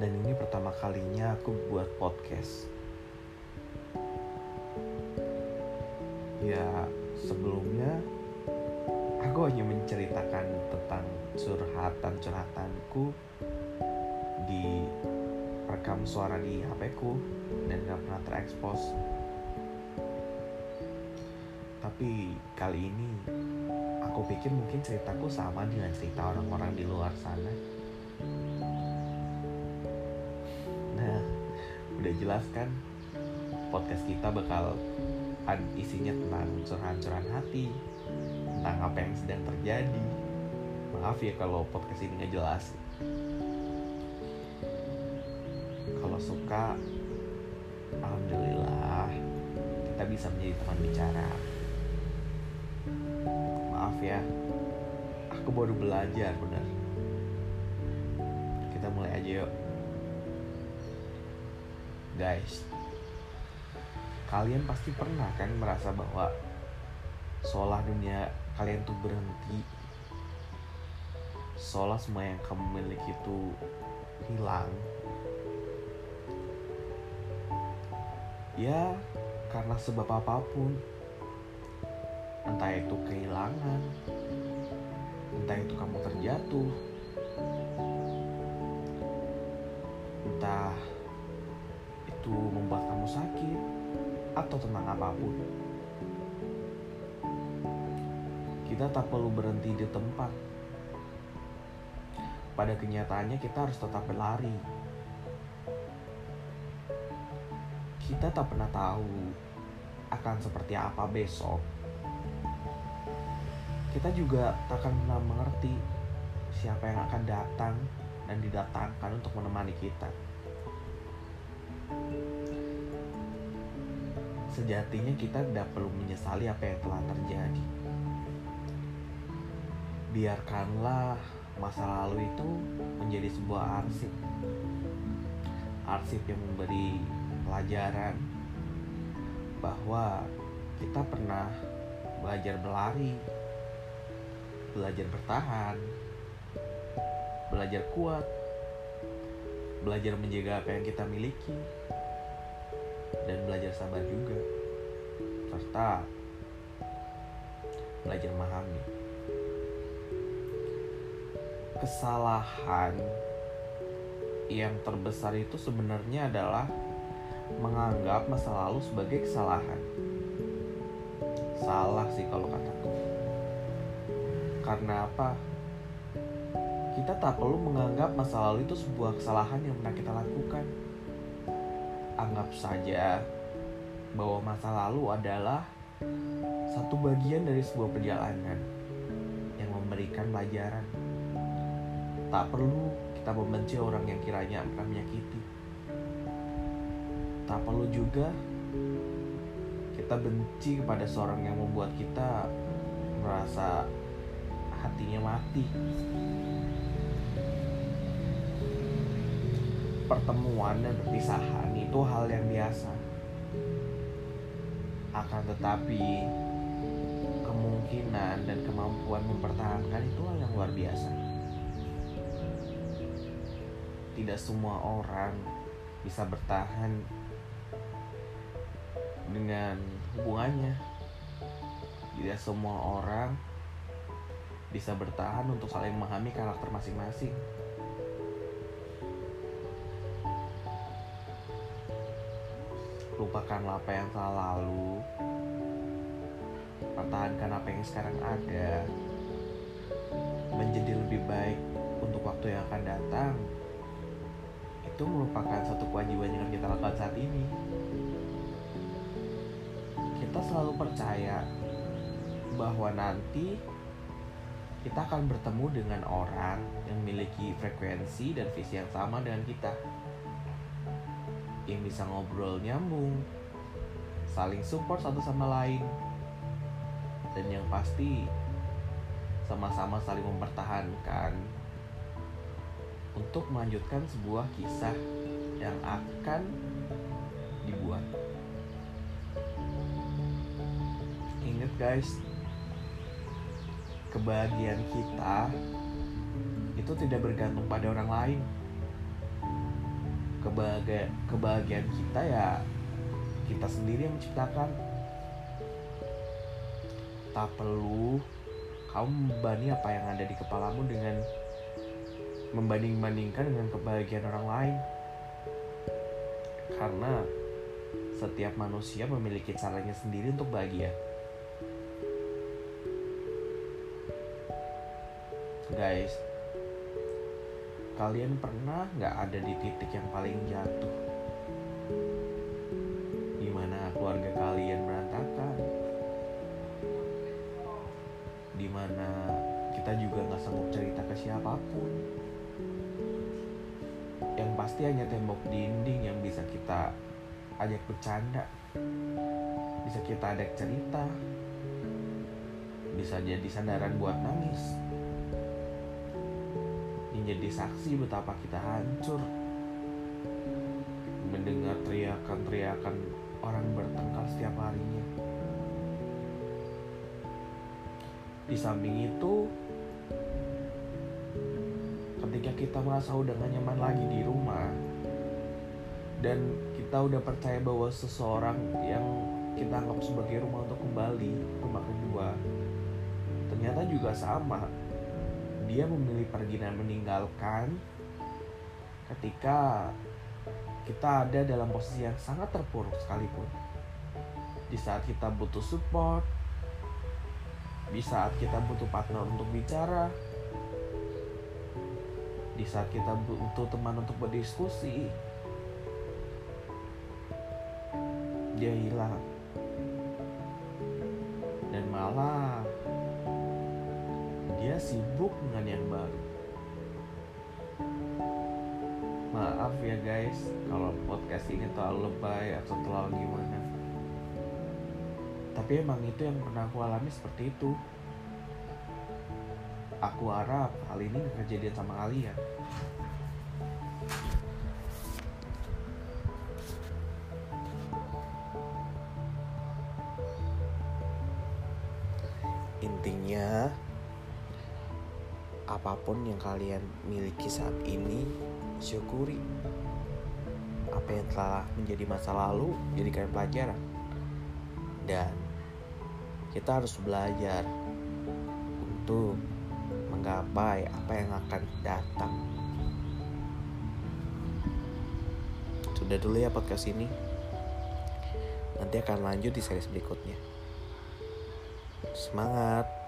Dan ini pertama kalinya aku buat podcast. Ya, sebelumnya aku hanya menceritakan tentang curhatan-curhatanku di rekam suara di HP ku dan gak pernah terekspos tapi kali ini aku pikir mungkin ceritaku sama dengan cerita orang-orang di luar sana udah jelas kan podcast kita bakal isinya tentang curahan-curahan hati tentang apa yang sedang terjadi. Maaf ya kalau podcast ini nggak jelas. Kalau suka alhamdulillah kita bisa menjadi teman bicara. Maaf ya aku baru belajar benar kita mulai aja yuk guys kalian pasti pernah kan merasa bahwa seolah dunia kalian tuh berhenti. Seolah semua yang kamu miliki itu hilang. Ya karena sebab apa pun. Entah itu kehilangan entah itu kamu terjatuh entah itu membuat kamu sakit atau tentang apa pun. Kita tak perlu berhenti di tempat. Pada kenyataannya kita harus tetap berlari. Kita tak pernah tahu akan seperti apa besok. Kita juga tak akan pernah mengerti siapa yang akan datang dan didatangkan untuk menemani kita. Sejatinya kita tidak perlu menyesali apa yang telah terjadi. Biarkanlah masa lalu itu menjadi sebuah arsip. Arsip yang memberi pelajaran bahwa kita pernah belajar berlari, belajar bertahan, belajar kuat, belajar menjaga apa yang kita miliki, dan belajar sabar juga, serta belajar memahami. Kesalahan yang terbesar itu sebenarnya adalah menganggap masa lalu sebagai kesalahan. Salah sih kalau kataku. Karena apa? Kita tak perlu menganggap masa lalu itu sebuah kesalahan yang pernah kita lakukan. Anggap saja bahwa masa lalu adalah satu bagian dari sebuah perjalanan yang memberikan pelajaran. Tak perlu kita membenci orang yang kiranya akan menyakiti. Tak perlu juga kita benci kepada seorang yang membuat kita merasa hatinya mati. Pertemuan dan perpisahan itu hal yang biasa. Akan tetapi, kemungkinan dan kemampuan mempertahankan itu hal yang luar biasa. Tidak semua orang bisa bertahan dengan hubungannya. Tidak semua orang bisa bertahan untuk saling memahami karakter masing-masing. Lupakanlah apa yang telah lalu. Pertahankan apa yang sekarang ada. Menjadi lebih baik untuk waktu yang akan datang. Itu merupakan satu kewajiban yang kita lakukan saat ini. Kita selalu percaya bahwa nanti kita akan bertemu dengan orang yang memiliki frekuensi dan visi yang sama dengan kita. Yang bisa ngobrol nyambung, saling support satu sama lain, dan yang pasti sama-sama saling mempertahankan untuk melanjutkan sebuah kisah yang akan dibuat. Ingat guys, kebahagiaan kita itu tidak bergantung pada orang lain. Kebahagiaan kebahagiaan kita ya kita sendiri yang menciptakan. Tak perlu kamu membebani apa yang ada di kepalamu dengan membanding-bandingkan dengan kebahagiaan orang lain. Karena setiap manusia memiliki caranya sendiri untuk bahagia. Guys kalian pernah nggak ada di titik yang paling jatuh? Di mana keluarga kalian berantakan? Di mana kita juga nggak sanggup cerita ke siapa pun? Yang pasti hanya tembok dinding yang bisa kita ajak bercanda. Bisa kita ajak cerita. Bisa jadi sandaran buat nangis menjadi saksi betapa kita hancur. Mendengar teriakan-teriakan orang bertengkar setiap harinya. Di samping itu ketika kita merasa udah gak nyaman lagi di rumah dan kita udah percaya bahwa seseorang yang kita anggap sebagai rumah untuk kembali rumah kedua ternyata juga sama dia memilih pergi dan meninggalkan ketika kita ada dalam posisi yang sangat terpuruk sekalipun. Di saat kita butuh support di saat kita butuh partner untuk bicara di saat kita butuh teman untuk berdiskusi dia hilang. Dan malah sibuk dengan yang baru. Maaf ya guys kalau podcast ini terlalu lebay atau terlalu gimana. Tapi emang itu yang pernah aku alami seperti itu. Aku harap hal ini gak kejadian sama kalian. Intinya apa pun yang kalian miliki saat ini syukuri apa yang telah menjadi masa lalu jadikan pelajaran. Dan kita harus belajar untuk menggapai apa yang akan datang. Sudah dulu ya podcast ini. Nanti akan lanjut di series berikutnya. Semangat